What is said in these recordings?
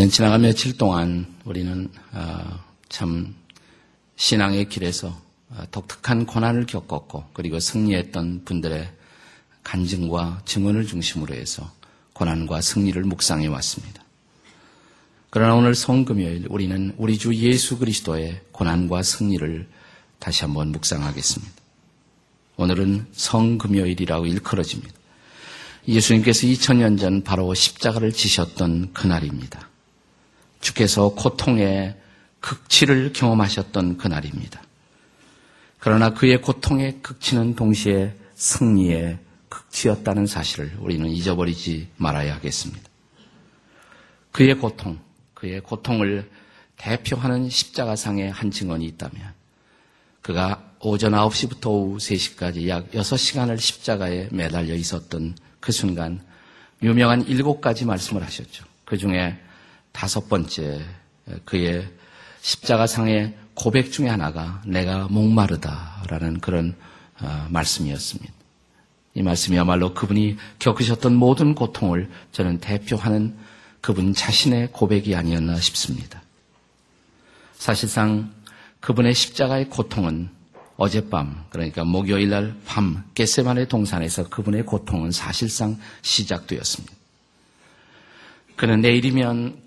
우리는 지나간 며칠 동안 우리는 어, 참 신앙의 길에서 어, 독특한 고난을 겪었고 그리고 승리했던 분들의 간증과 증언을 중심으로 해서 고난과 승리를 묵상해 왔습니다. 그러나 오늘 성금요일 우리는 우리 주 예수 그리스도의 고난과 승리를 다시 한번 묵상하겠습니다. 오늘은 성금요일이라고 일컬어집니다. 예수님께서 2000년 전 바로 십자가를 지셨던 그날입니다. 주께서 고통의 극치를 경험하셨던 그날입니다. 그러나 그의 고통의 극치는 동시에 승리의 극치였다는 사실을 우리는 잊어버리지 말아야 하겠습니다. 그의 고통, 그의 고통을 대표하는 십자가상의 한 증언이 있다면 그가 오전 9시부터 오후 3시까지 약 6시간을 십자가에 매달려 있었던 그 순간 유명한 일곱 가지 말씀을 하셨죠. 그 중에 다섯 번째 그의 십자가상의 고백 중에 하나가 내가 목마르다라는 그런 어, 말씀이었습니다. 이 말씀이야말로 그분이 겪으셨던 모든 고통을 저는 대표하는 그분 자신의 고백이 아니었나 싶습니다. 사실상 그분의 십자가의 고통은 어젯밤, 그러니까 목요일 날 밤, 겟세만의 동산에서 그분의 고통은 사실상 시작되었습니다. 그는 내일이면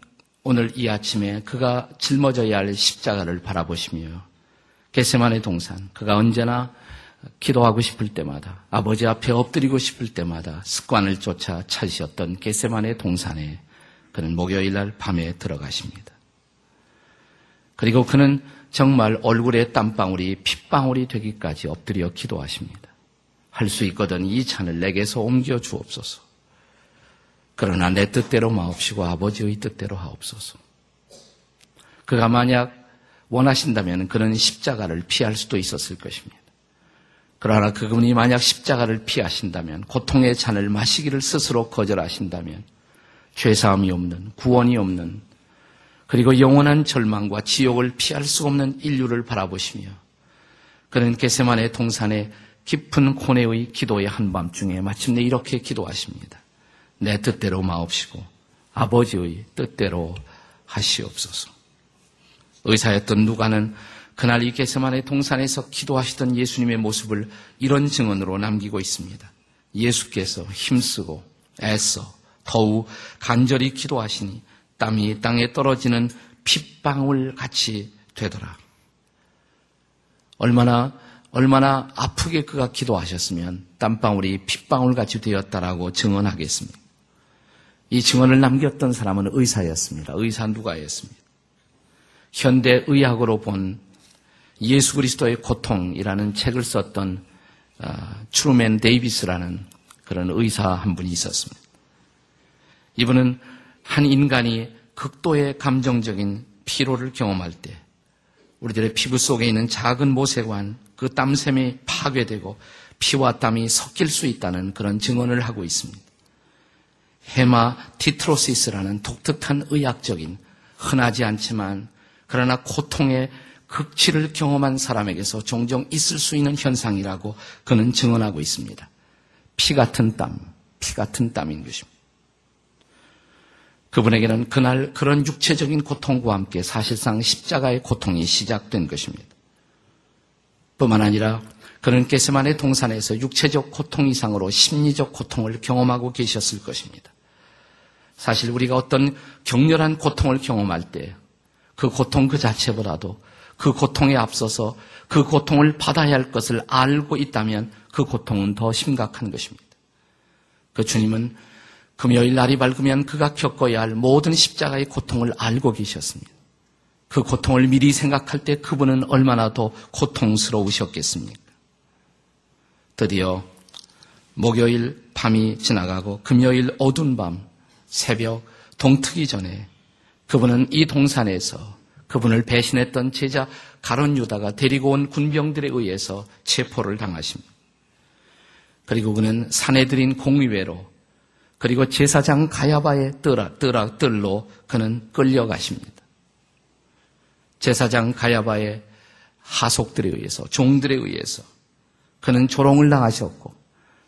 오늘 이 아침에 그가 짊어져야 할 십자가를 바라보시며 겟세만의 동산, 그가 언제나 기도하고 싶을 때마다 아버지 앞에 엎드리고 싶을 때마다 습관을 쫓아 찾으셨던 겟세만의 동산에 그는 목요일 날 밤에 들어가십니다. 그리고 그는 정말 얼굴에 땀방울이 핏방울이 되기까지 엎드려 기도하십니다. 할 수 있거든 이 잔을 내게서 옮겨 주옵소서. 그러나 내 뜻대로 마옵시고 아버지의 뜻대로 하옵소서. 그가 만약 원하신다면 그는 십자가를 피할 수도 있었을 것입니다. 그러나 그분이 만약 십자가를 피하신다면 고통의 잔을 마시기를 스스로 거절하신다면 죄사함이 없는 구원이 없는 그리고 영원한 절망과 지옥을 피할 수 없는 인류를 바라보시며 그는 게세만의 동산의 깊은 고뇌의 기도의 한밤중에 마침내 이렇게 기도하십니다. 내 뜻대로 마옵시고 아버지의 뜻대로 하시옵소서. 의사였던 누가는 그날 이 게세만의 동산에서 기도하시던 예수님의 모습을 이런 증언으로 남기고 있습니다. 예수께서 힘쓰고 애써 더욱 간절히 기도하시니 땀이 땅에 떨어지는 핏방울 같이 되더라. 얼마나 얼마나 아프게 그가 기도하셨으면 땀방울이 핏방울 같이 되었다라고 증언하고 있습니다. 이 증언을 남겼던 사람은 의사였습니다. 의사 누가였습니다. 현대 의학으로 본 예수 그리스도의 고통이라는 책을 썼던 아, 트루맨 데이비스라는 그런 의사 한 분이 있었습니다. 이분은 한 인간이 극도의 감정적인 피로를 경험할 때 우리들의 피부 속에 있는 작은 모세관 그 땀샘이 파괴되고 피와 땀이 섞일 수 있다는 그런 증언을 하고 있습니다. 헤마티트로시스라는 독특한 의학적인 흔하지 않지만 그러나 고통의 극치를 경험한 사람에게서 종종 있을 수 있는 현상이라고 그는 증언하고 있습니다. 피 같은 땀, 피 같은 땀인 것입니다. 그분에게는 그날 그런 육체적인 고통과 함께 사실상 십자가의 고통이 시작된 것입니다. 뿐만 아니라 그는 게스만의 동산에서 육체적 고통 이상으로 심리적 고통을 경험하고 계셨을 것입니다. 사실 우리가 어떤 격렬한 고통을 경험할 때 그 고통 그 자체보다도 그 고통에 앞서서 그 고통을 받아야 할 것을 알고 있다면 그 고통은 더 심각한 것입니다. 그 주님은 금요일 날이 밝으면 그가 겪어야 할 모든 십자가의 고통을 알고 계셨습니다. 그 고통을 미리 생각할 때 그분은 얼마나 더 고통스러우셨겠습니까? 드디어 목요일 밤이 지나가고 금요일 어두운 밤 새벽 동트기 전에 그분은 이 동산에서 그분을 배신했던 제자 가론 유다가 데리고 온 군병들에 의해서 체포를 당하십니다. 그리고 그는 산에 들인 공의회로 그리고 제사장 가야바의 뜰아, 뜰아, 뜰로 그는 끌려가십니다. 제사장 가야바의 하속들에 의해서, 종들에 의해서 그는 조롱을 당하셨고,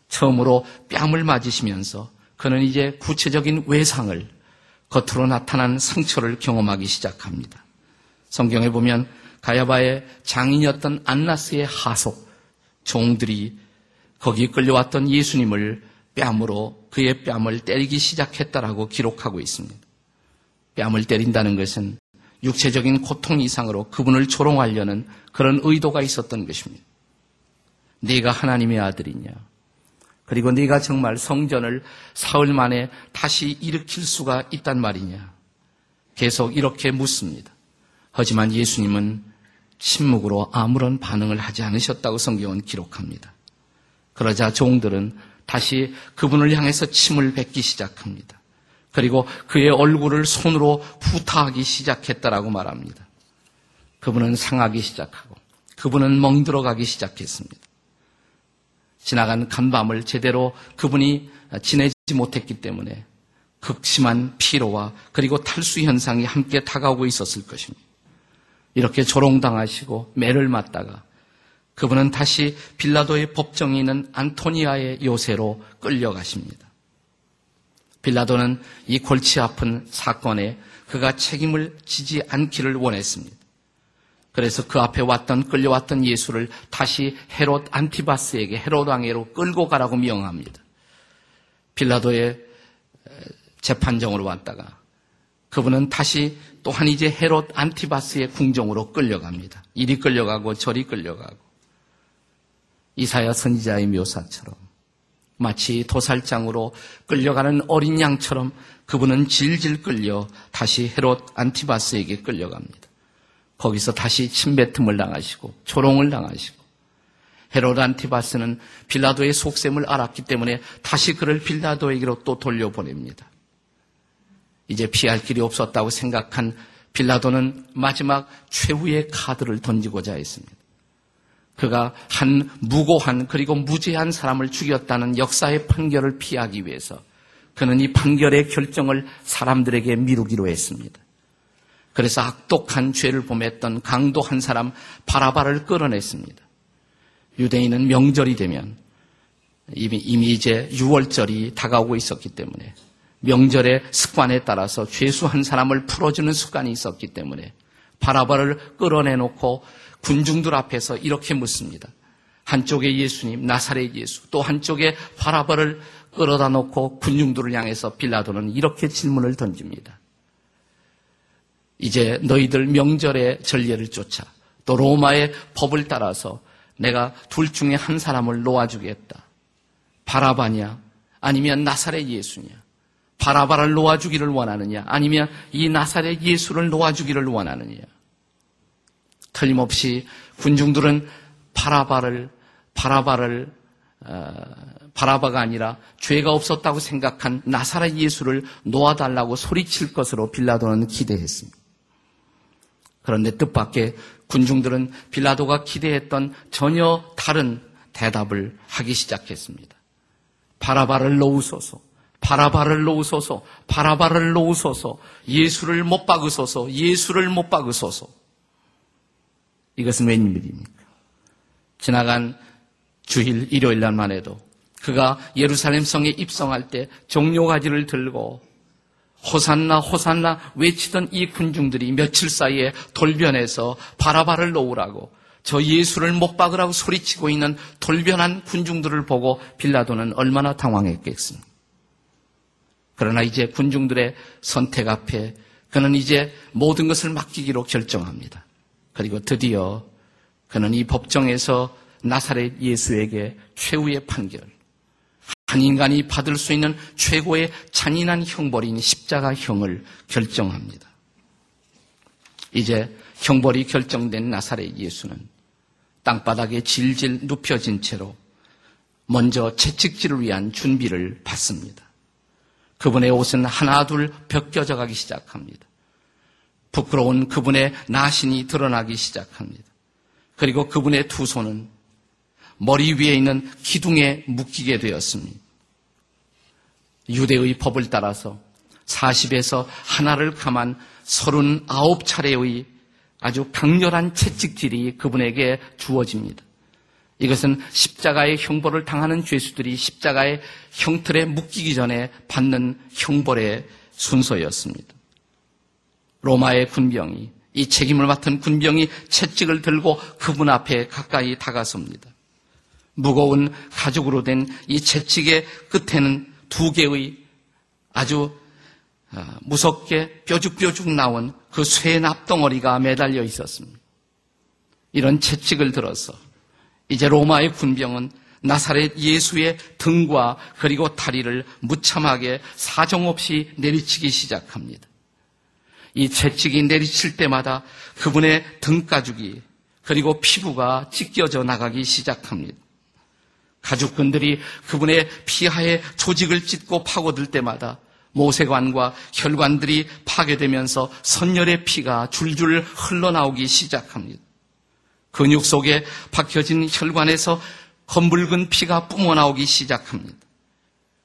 처음으로 뺨을 맞으시면서 그는 이제 구체적인 외상을 겉으로 나타난 상처를 경험하기 시작합니다. 성경에 보면 가야바의 장인이었던 안나스의 하속 종들이 거기 끌려왔던 예수님을 뺨으로 그의 뺨을 때리기 시작했다라고 기록하고 있습니다. 뺨을 때린다는 것은 육체적인 고통 이상으로 그분을 조롱하려는 그런 의도가 있었던 것입니다. 네가 하나님의 아들이냐? 그리고 네가 정말 성전을 사흘 만에 다시 일으킬 수가 있단 말이냐? 계속 이렇게 묻습니다. 하지만 예수님은 침묵으로 아무런 반응을 하지 않으셨다고 성경은 기록합니다. 그러자 종들은 다시 그분을 향해서 침을 뱉기 시작합니다. 그리고 그의 얼굴을 손으로 후타하기 시작했다라고 말합니다. 그분은 상하기 시작하고 그분은 멍들어가기 시작했습니다. 지나간 간밤을 제대로 그분이 지내지 못했기 때문에 극심한 피로와 그리고 탈수 현상이 함께 다가오고 있었을 것입니다. 이렇게 조롱당하시고 매를 맞다가 그분은 다시 빌라도의 법정이 있는 안토니아의 요새로 끌려가십니다. 빌라도는 이 골치 아픈 사건에 그가 책임을 지지 않기를 원했습니다. 그래서 그 앞에 왔던 끌려왔던 예수를 다시 헤롯 안티바스에게 헤롯 왕에로 끌고 가라고 명합니다. 빌라도의 재판정으로 왔다가 그분은 다시 또한 이제 헤롯 안티바스의 궁정으로 끌려갑니다. 이리 끌려가고 저리 끌려가고 이사야 선지자의 묘사처럼 마치 도살장으로 끌려가는 어린 양처럼 그분은 질질 끌려 다시 헤롯 안티바스에게 끌려갑니다. 거기서 다시 침뱉음을 당하시고 조롱을 당하시고 헤로드 안티바스는 빌라도의 속셈을 알았기 때문에 다시 그를 빌라도에게로 또 돌려보냅니다. 이제 피할 길이 없었다고 생각한 빌라도는 마지막 최후의 카드를 던지고자 했습니다. 그가 한 무고한 그리고 무죄한 사람을 죽였다는 역사의 판결을 피하기 위해서 그는 이 판결의 결정을 사람들에게 미루기로 했습니다. 그래서 악독한 죄를 범했던 강도 한 사람 바라바를 끌어냈습니다. 유대인은 명절이 되면 이미, 이미 이제 6월절이 다가오고 있었기 때문에 명절의 습관에 따라서 죄수 한 사람을 풀어주는 습관이 있었기 때문에 바라바를 끌어내놓고 군중들 앞에서 이렇게 묻습니다. 한쪽에 예수님, 나사렛 예수, 또 한쪽에 바라바를 끌어다 놓고 군중들을 향해서 빌라도는 이렇게 질문을 던집니다. 이제 너희들 명절의 전례를 쫓아 또 로마의 법을 따라서 내가 둘 중에 한 사람을 놓아주겠다. 바라바냐? 아니면 나사렛 예수냐? 바라바를 놓아주기를 원하느냐? 아니면 이 나사렛 예수를 놓아주기를 원하느냐? 틀림없이 군중들은 바라바를 바라바를 어, 바라바가 아니라 죄가 없었다고 생각한 나사렛 예수를 놓아달라고 소리칠 것으로 빌라도는 기대했습니다. 그런데 뜻밖의 군중들은 빌라도가 기대했던 전혀 다른 대답을 하기 시작했습니다. 바라바를 놓으소서, 바라바를 놓으소서, 바라바를 놓으소서, 예수를 못 박으소서, 예수를 못 박으소서. 이것은 웬일입니까? 지나간 주일 일요일 날만 해도 그가 예루살렘 성에 입성할 때 종료가지를 들고 호산나 호산나 외치던 이 군중들이 며칠 사이에 돌변해서 바라바를 놓으라고 저 예수를 못 박으라고 소리치고 있는 돌변한 군중들을 보고 빌라도는 얼마나 당황했겠습니까? 그러나 이제 군중들의 선택 앞에 그는 이제 모든 것을 맡기기로 결정합니다. 그리고 드디어 그는 이 법정에서 나사렛 예수에게 최후의 판결, 한 인간이 받을 수 있는 최고의 잔인한 형벌인 십자가형을 결정합니다. 이제 형벌이 결정된 나사렛 예수는 땅바닥에 질질 눕혀진 채로 먼저 채찍질을 위한 준비를 받습니다. 그분의 옷은 하나둘 벗겨져 가기 시작합니다. 부끄러운 그분의 나신이 드러나기 시작합니다. 그리고 그분의 두 손은 머리 위에 있는 기둥에 묶이게 되었습니다. 유대의 법을 따라서 40에서 하나를 감한 39차례의 아주 강렬한 채찍질이 그분에게 주어집니다. 이것은 십자가의 형벌을 당하는 죄수들이 십자가의 형틀에 묶이기 전에 받는 형벌의 순서였습니다. 로마의 군병이 이 책임을 맡은 군병이 채찍을 들고 그분 앞에 가까이 다가섭니다. 무거운 가죽으로 된 이 채찍의 끝에는 두 개의 아주 아, 무섭게 뾰죽뾰죽 나온 그 쇠 납덩어리가 매달려 있었습니다. 이런 채찍을 들어서 이제 로마의 군병은 나사렛 예수의 등과 그리고 다리를 무참하게 사정없이 내리치기 시작합니다. 이 채찍이 내리칠 때마다 그분의 등가죽이 그리고 피부가 찢겨져 나가기 시작합니다. 가죽꾼들이 그분의 피하에 조직을 찢고 파고들 때마다 모세관과 혈관들이 파괴되면서 선열의 피가 줄줄 흘러나오기 시작합니다. 근육 속에 박혀진 혈관에서 검붉은 피가 뿜어나오기 시작합니다.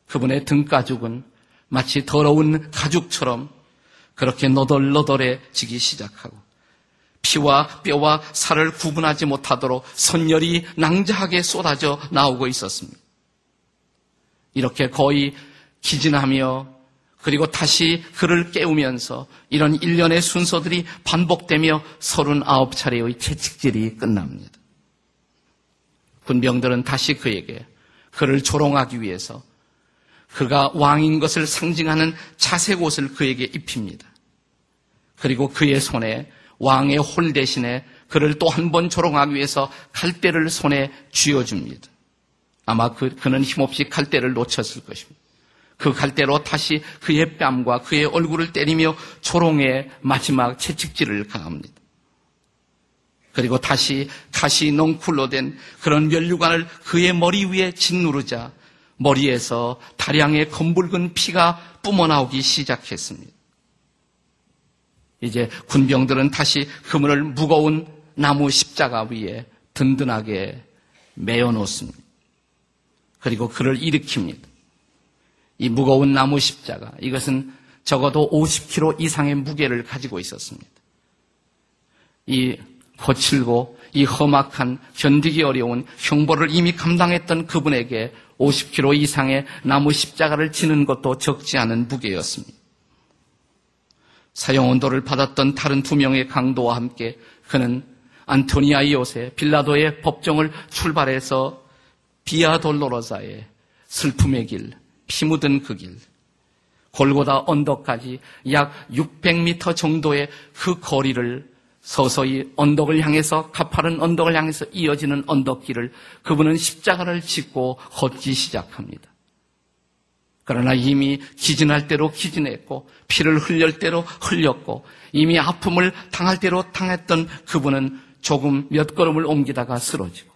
그분의 등가죽은 마치 더러운 가죽처럼 그렇게 너덜너덜해지기 시작하고 피와 뼈와 살을 구분하지 못하도록 선열이 낭자하게 쏟아져 나오고 있었습니다. 이렇게 거의 기진하며 그리고 다시 그를 깨우면서 이런 일련의 순서들이 반복되며 39차례의 채찍질이 끝납니다. 군병들은 다시 그에게 그를 조롱하기 위해서 그가 왕인 것을 상징하는 자색 옷을 그에게 입힙니다. 그리고 그의 손에 왕의 홀 대신에 그를 또 한 번 조롱하기 위해서 칼대를 손에 쥐어줍니다. 아마 그, 그는 힘없이 칼대를 놓쳤을 것입니다. 그 칼대로 다시 그의 뺨과 그의 얼굴을 때리며 조롱의 마지막 채찍질을 가합니다. 그리고 다시 가시 넝쿨로 된 그런 면류관을 그의 머리 위에 짓누르자 머리에서 다량의 검붉은 피가 뿜어나오기 시작했습니다. 이제 군병들은 다시 그물을 무거운 나무 십자가 위에 든든하게 메어 놓습니다. 그리고 그를 일으킵니다. 이 무거운 나무 십자가, 이것은 적어도 50kg 이상의 무게를 가지고 있었습니다. 이 거칠고 이 험악한 견디기 어려운 형벌을 이미 감당했던 그분에게 50kg 이상의 나무 십자가를 지는 것도 적지 않은 무게였습니다. 사형 온도를 받았던 다른 두 명의 강도와 함께 그는 안토니아 이옷의 빌라도의 법정을 출발해서 비아 돌로로사의 슬픔의 길, 피 묻은 그 길, 골고다 언덕까지 약 600m 정도의 그 거리를 서서히 언덕을 향해서 가파른 언덕을 향해서 이어지는 언덕길을 그분은 십자가를 짓고 걷기 시작합니다. 그러나 이미 기진할 대로 기진했고 피를 흘릴 대로 흘렸고 이미 아픔을 당할 대로 당했던 그분은 조금 몇 걸음을 옮기다가 쓰러지고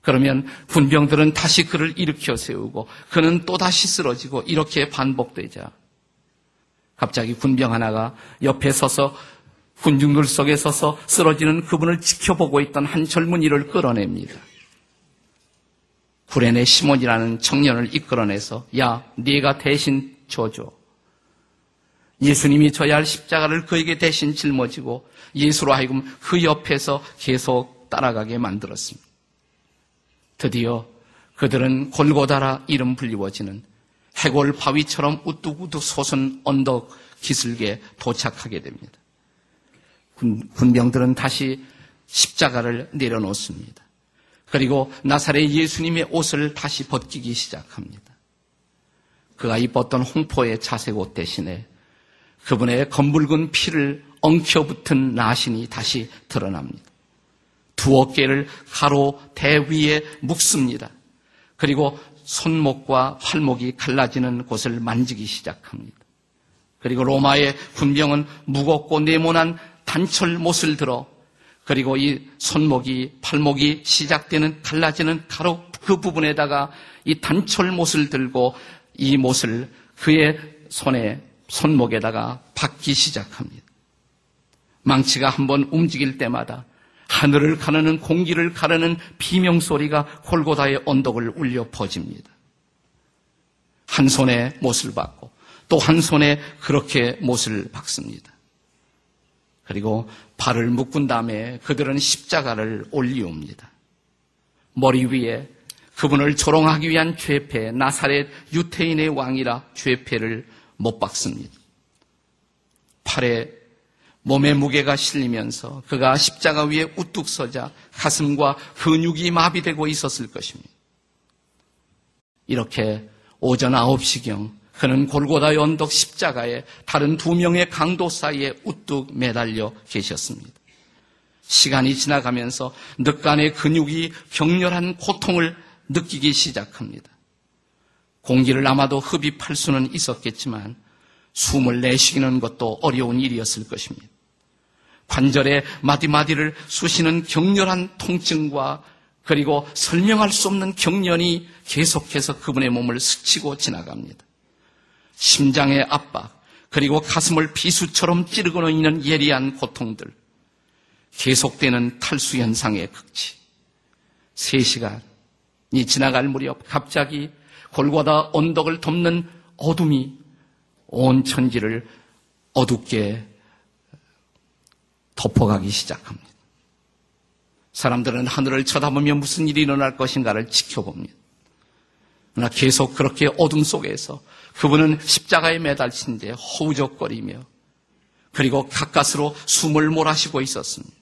그러면 군병들은 다시 그를 일으켜 세우고 그는 또 다시 쓰러지고 이렇게 반복되자 갑자기 군병 하나가 옆에 서서 군중들 속에 서서 쓰러지는 그분을 지켜보고 있던 한 젊은이를 끌어냅니다. 구레네 시몬이라는 청년을 이끌어내서 야, 네가 대신 줘줘. 예수님이 져야 할 십자가를 그에게 대신 짊어지고 예수로 하여금 그 옆에서 계속 따라가게 만들었습니다. 드디어 그들은 골고다라 이름 불리워지는 해골 바위처럼 우뚝우뚝 솟은 언덕 기슭에 도착하게 됩니다. 군, 군병들은 다시 십자가를 내려놓습니다. 그리고 나사렛 예수님의 옷을 다시 벗기기 시작합니다. 그가 입었던 홍포의 자색 옷 대신에 그분의 검붉은 피를 엉켜붙은 나신이 다시 드러납니다. 두 어깨를 가로 대 위에 묶습니다. 그리고 손목과 팔목이 갈라지는 곳을 만지기 시작합니다. 그리고 로마의 군병은 무겁고 네모난 단철 못을 들어 그리고 이 손목이 팔목이 시작되는 갈라지는 가로 그 부분에다가 이 단철 못을 들고 이 못을 그의 손에 손목에다가 박기 시작합니다. 망치가 한번 움직일 때마다 하늘을 가르는 공기를 가르는 비명 소리가 골고다의 언덕을 울려 퍼집니다. 한 손에 못을 박고 또 한 손에 그렇게 못을 박습니다. 그리고 발을 묶은 다음에 그들은 십자가를 올리옵니다. 머리 위에 그분을 조롱하기 위한 죄패, 나사렛 유태인의 왕이라 죄패를 못 박습니다. 팔에 몸의 무게가 실리면서 그가 십자가 위에 우뚝 서자 가슴과 근육이 마비되고 있었을 것입니다. 이렇게 오전 9시경 그는 골고다의 언덕 십자가에 다른 두 명의 강도 사이에 우뚝 매달려 계셨습니다. 시간이 지나가면서 늑간의 근육이 격렬한 고통을 느끼기 시작합니다. 공기를 아마도 흡입할 수는 있었겠지만 숨을 내쉬는 것도 어려운 일이었을 것입니다. 관절의 마디마디를 쑤시는 격렬한 통증과 그리고 설명할 수 없는 경련이 계속해서 그분의 몸을 스치고 지나갑니다. 심장의 압박, 그리고 가슴을 비수처럼 찌르고 있는 예리한 고통들, 계속되는 탈수 현상의 극치. 3시간이 지나갈 무렵 갑자기 골고다 언덕을 덮는 어둠이 온 천지를 어둡게 덮어가기 시작합니다. 사람들은 하늘을 쳐다보며 무슨 일이 일어날 것인가를 지켜봅니다. 그러나 계속 그렇게 어둠 속에서 그분은 십자가에 매달친 데 허우적거리며 그리고 가까스로 숨을 몰아쉬고 있었습니다.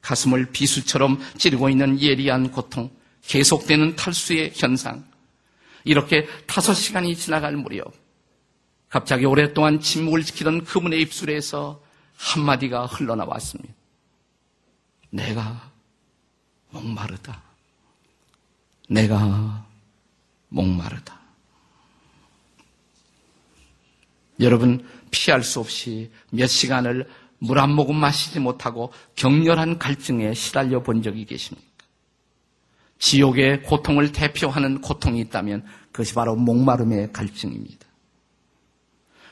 가슴을 비수처럼 찌르고 있는 예리한 고통, 계속되는 탈수의 현상. 이렇게 다섯 시간이 지나갈 무렵 갑자기 오랫동안 침묵을 지키던 그분의 입술에서 한마디가 흘러나왔습니다. 내가 목마르다. 내가 목마르다. 여러분, 피할 수 없이 몇 시간을 물 한 모금 마시지 못하고 격렬한 갈증에 시달려 본 적이 계십니까? 지옥의 고통을 대표하는 고통이 있다면 그것이 바로 목마름의 갈증입니다.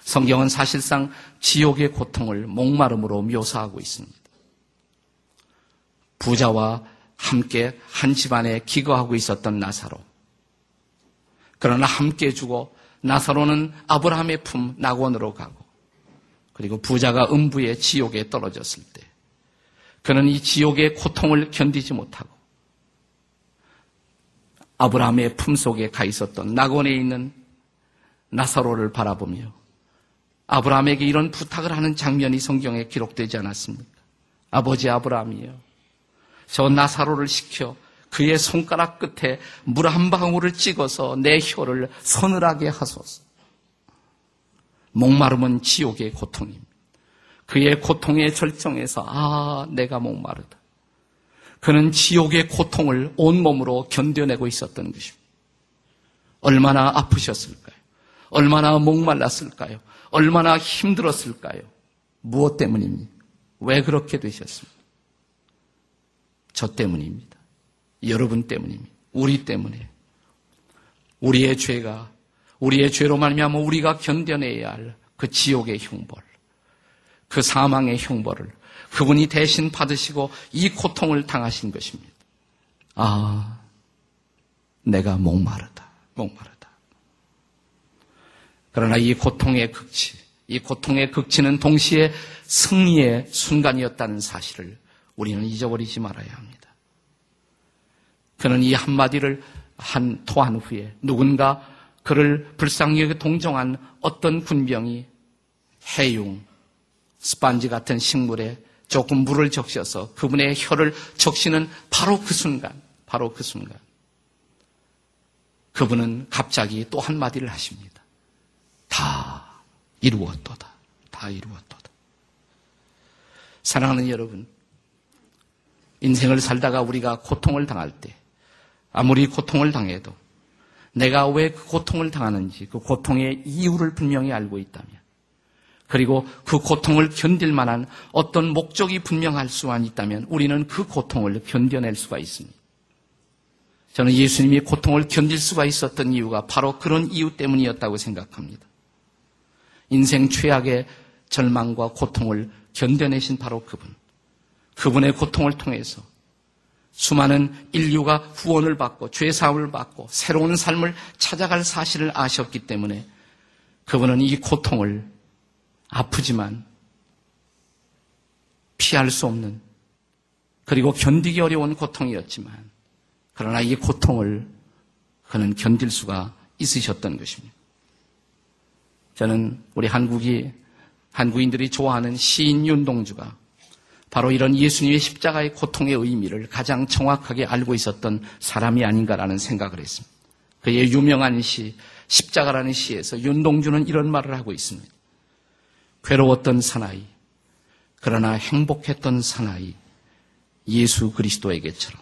성경은 사실상 지옥의 고통을 목마름으로 묘사하고 있습니다. 부자와 함께 한 집안에 기거하고 있었던 나사로. 그러나 함께 죽어 나사로는 아브라함의 품 낙원으로 가고 그리고 부자가 음부의 지옥에 떨어졌을 때 그는 이 지옥의 고통을 견디지 못하고 아브라함의 품 속에 가 있었던 낙원에 있는 나사로를 바라보며 아브라함에게 이런 부탁을 하는 장면이 성경에 기록되지 않았습니까? 아버지 아브라함이요. 저 나사로를 시켜 그의 손가락 끝에 물 한 방울을 찍어서 내 혀를 서늘하게 하소서. 목마름은 지옥의 고통입니다. 그의 고통의 절정에서 아 내가 목마르다. 그는 지옥의 고통을 온몸으로 견뎌내고 있었던 것입니다. 얼마나 아프셨을까요? 얼마나 목말랐을까요? 얼마나 힘들었을까요? 무엇 때문입니까? 왜 그렇게 되셨습니까? 저 때문입니다. 여러분 때문입니다. 우리 때문에. 우리의 죄가 우리의 죄로 말미암아 우리가 견뎌내야 할 그 지옥의 형벌, 그 사망의 형벌을 그분이 대신 받으시고 이 고통을 당하신 것입니다. 아, 내가 목마르다. 목마르다. 그러나 이 고통의 극치, 이 고통의 극치는 동시에 승리의 순간이었다는 사실을 우리는 잊어버리지 말아야 합니다. 그는 이 한마디를 한 토한 후에 누군가 그를 불쌍히 동정한 어떤 군병이 해융, 스판지 같은 식물에 조금 물을 적셔서 그분의 혀를 적시는 바로 그 순간, 바로 그 순간. 그분은 갑자기 또 한마디를 하십니다. 다 이루었도다. 다 이루었도다. 사랑하는 여러분, 인생을 살다가 우리가 고통을 당할 때, 아무리 고통을 당해도 내가 왜 그 고통을 당하는지 그 고통의 이유를 분명히 알고 있다면, 그리고 그 고통을 견딜 만한 어떤 목적이 분명할 수만 있다면 우리는 그 고통을 견뎌낼 수가 있습니다. 저는 예수님이 고통을 견딜 수가 있었던 이유가 바로 그런 이유 때문이었다고 생각합니다. 인생 최악의 절망과 고통을 견뎌내신 바로 그분. 그분의 고통을 통해서 수많은 인류가 후원을 받고 죄사함을 받고 새로운 삶을 찾아갈 사실을 아셨기 때문에 그분은 이 고통을 아프지만 피할 수 없는 그리고 견디기 어려운 고통이었지만 그러나 이 고통을 그는 견딜 수가 있으셨던 것입니다. 저는 우리 한국이 한국인들이 좋아하는 시인 윤동주가 바로 이런 예수님의 십자가의 고통의 의미를 가장 정확하게 알고 있었던 사람이 아닌가라는 생각을 했습니다. 그의 유명한 시 십자가라는 시에서 윤동주는 이런 말을 하고 있습니다. 괴로웠던 사나이, 그러나 행복했던 사나이, 예수 그리스도에게처럼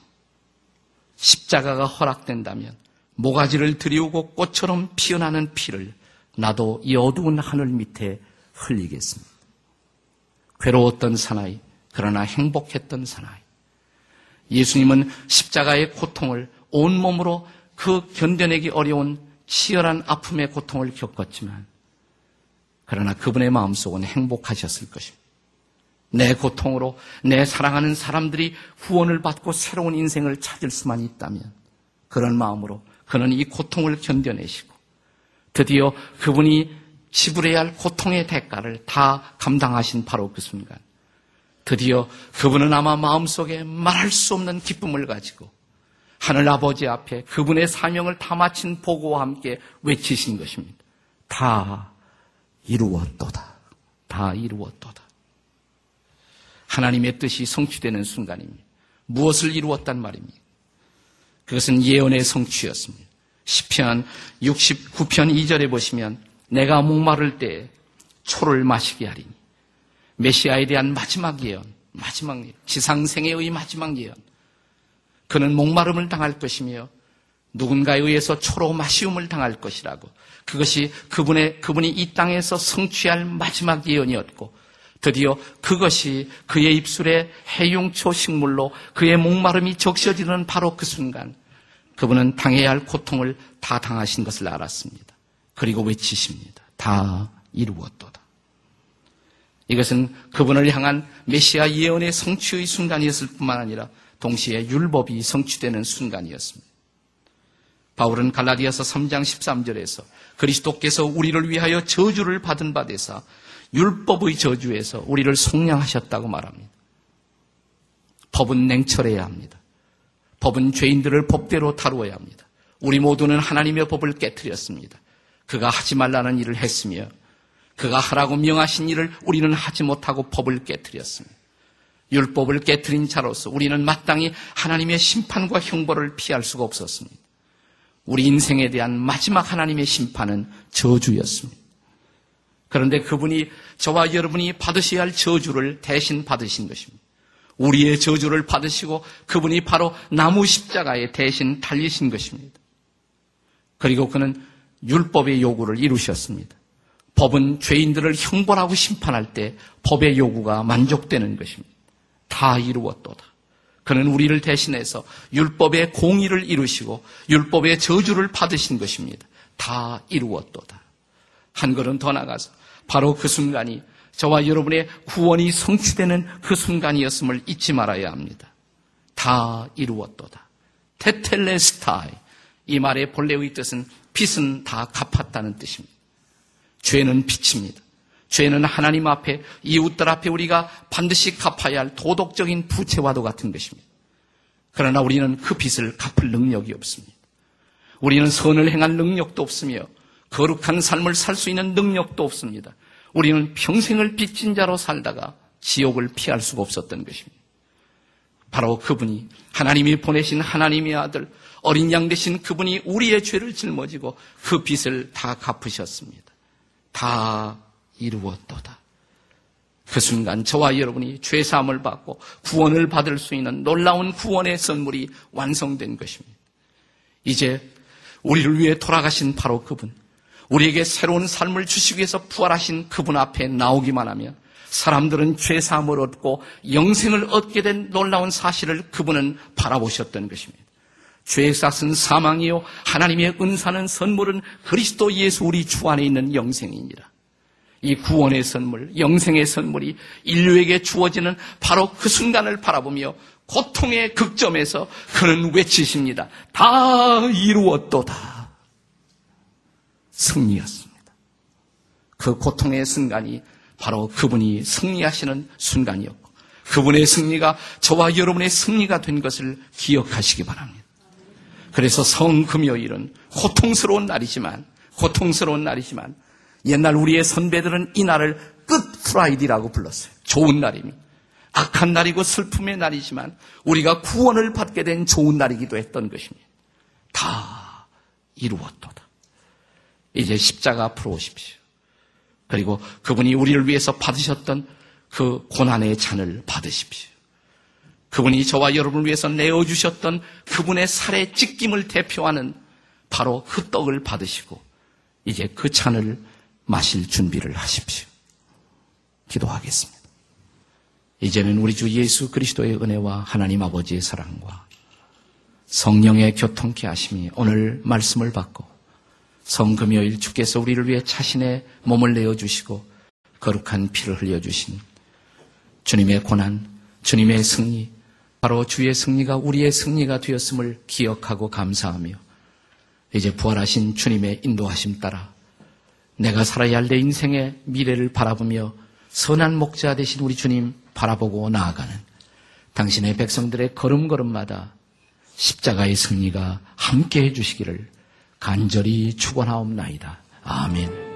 십자가가 허락된다면 모가지를 들이우고 꽃처럼 피어나는 피를 나도 이 어두운 하늘 밑에 흘리겠습니다. 괴로웠던 사나이, 그러나 행복했던 사나이. 예수님은 십자가의 고통을 온몸으로 그 견뎌내기 어려운 치열한 아픔의 고통을 겪었지만, 그러나 그분의 마음속은 행복하셨을 것입니다. 내 고통으로 내 사랑하는 사람들이 후원을 받고 새로운 인생을 찾을 수만 있다면, 그런 마음으로 그는 이 고통을 견뎌내시고, 드디어 그분이 지불해야 할 고통의 대가를 다 감당하신 바로 그 순간, 드디어 그분은 아마 마음속에 말할 수 없는 기쁨을 가지고 하늘 아버지 앞에 그분의 사명을 다 마친 보고와 함께 외치신 것입니다. 다 이루었도다. 다 이루었도다. 하나님의 뜻이 성취되는 순간입니다. 무엇을 이루었단 말입니까? 그것은 예언의 성취였습니다. 10편 69편 2절에 보시면 내가 목마를 때 초를 마시게 하리니 메시아에 대한 마지막 예언, 마지막 예언, 지상생애의 마지막 예언. 그는 목마름을 당할 것이며 누군가에 의해서 초로 마시움을 당할 것이라고. 그것이 그분의, 그분이 이 땅에서 성취할 마지막 예언이었고, 드디어 그것이 그의 입술에 해용초 식물로 그의 목마름이 적셔지는 바로 그 순간, 그분은 당해야 할 고통을 다 당하신 것을 알았습니다. 그리고 외치십니다. 다 이루었도다. 이것은 그분을 향한 메시아 예언의 성취의 순간이었을 뿐만 아니라 동시에 율법이 성취되는 순간이었습니다. 바울은 갈라디아서 3장 13절에서 그리스도께서 우리를 위하여 저주를 받은 바 되사 율법의 저주에서 우리를 속량하셨다고 말합니다. 법은 냉철해야 합니다. 법은 죄인들을 법대로 다루어야 합니다. 우리 모두는 하나님의 법을 깨뜨렸습니다. 그가 하지 말라는 일을 했으며 그가 하라고 명하신 일을 우리는 하지 못하고 법을 깨뜨렸습니다. 율법을 깨뜨린 자로서 우리는 마땅히 하나님의 심판과 형벌을 피할 수가 없었습니다. 우리 인생에 대한 마지막 하나님의 심판은 저주였습니다. 그런데 그분이 저와 여러분이 받으셔야 할 저주를 대신 받으신 것입니다. 우리의 저주를 받으시고 그분이 바로 나무 십자가에 대신 달리신 것입니다. 그리고 그는 율법의 요구를 이루셨습니다. 법은 죄인들을 형벌하고 심판할 때 법의 요구가 만족되는 것입니다. 다 이루었도다. 그는 우리를 대신해서 율법의 공의를 이루시고 율법의 저주를 받으신 것입니다. 다 이루었도다. 한 걸음 더 나가서 바로 그 순간이 저와 여러분의 구원이 성취되는 그 순간이었음을 잊지 말아야 합니다. 다 이루었도다. 테텔레스타이. 이 말의 본래의 뜻은 빚은 다 갚았다는 뜻입니다. 죄는 빛입니다. 죄는 하나님 앞에 이웃들 앞에 우리가 반드시 갚아야 할 도덕적인 부채와도 같은 것입니다. 그러나 우리는 그 빚을 갚을 능력이 없습니다. 우리는 선을 행할 능력도 없으며 거룩한 삶을 살 수 있는 능력도 없습니다. 우리는 평생을 빚진 자로 살다가 지옥을 피할 수가 없었던 것입니다. 바로 그분이 하나님이 보내신 하나님의 아들 어린 양 대신 그분이 우리의 죄를 짊어지고 그 빚을 다 갚으셨습니다. 다 이루었도다. 그 순간 저와 여러분이 죄 사함을 받고 구원을 받을 수 있는 놀라운 구원의 선물이 완성된 것입니다. 이제 우리를 위해 돌아가신 바로 그분, 우리에게 새로운 삶을 주시기 위해서 부활하신 그분 앞에 나오기만 하면 사람들은 죄 사함을 얻고 영생을 얻게 된 놀라운 사실을 그분은 바라보셨던 것입니다. 죄의 싹은 사망이요 하나님의 은사는 선물은 그리스도 예수 우리 주 안에 있는 영생입니다. 이 구원의 선물, 영생의 선물이 인류에게 주어지는 바로 그 순간을 바라보며 고통의 극점에서 그는 외치십니다. 다 이루었도다. 승리였습니다. 그 고통의 순간이 바로 그분이 승리하시는 순간이었고 그분의 승리가 저와 여러분의 승리가 된 것을 기억하시기 바랍니다. 그래서 성금요일은 고통스러운 날이지만 고통스러운 날이지만 옛날 우리의 선배들은 이 날을 끝 프라이디라고 불렀어요. 좋은 날입니다. 악한 날이고 슬픔의 날이지만 우리가 구원을 받게 된 좋은 날이기도 했던 것입니다. 다 이루었도다. 이제 십자가 앞으로 오십시오. 그리고 그분이 우리를 위해서 받으셨던 그 고난의 잔을 받으십시오. 그분이 저와 여러분을 위해서 내어주셨던 그분의 살의 찢김을 대표하는 바로 흑떡을 받으시고 이제 그 잔을 마실 준비를 하십시오. 기도하겠습니다. 이제는 우리 주 예수 그리스도의 은혜와 하나님 아버지의 사랑과 성령의 교통케 하심이 오늘 말씀을 받고 성금요일 주께서 우리를 위해 자신의 몸을 내어주시고 거룩한 피를 흘려주신 주님의 고난, 주님의 승리, 바로 주의 승리가 우리의 승리가 되었음을 기억하고 감사하며 이제 부활하신 주님의 인도하심 따라 내가 살아야 할 내 인생의 미래를 바라보며 선한 목자 되신 우리 주님 바라보고 나아가는 당신의 백성들의 걸음걸음마다 십자가의 승리가 함께 해주시기를 간절히 축원하옵나이다. 아멘.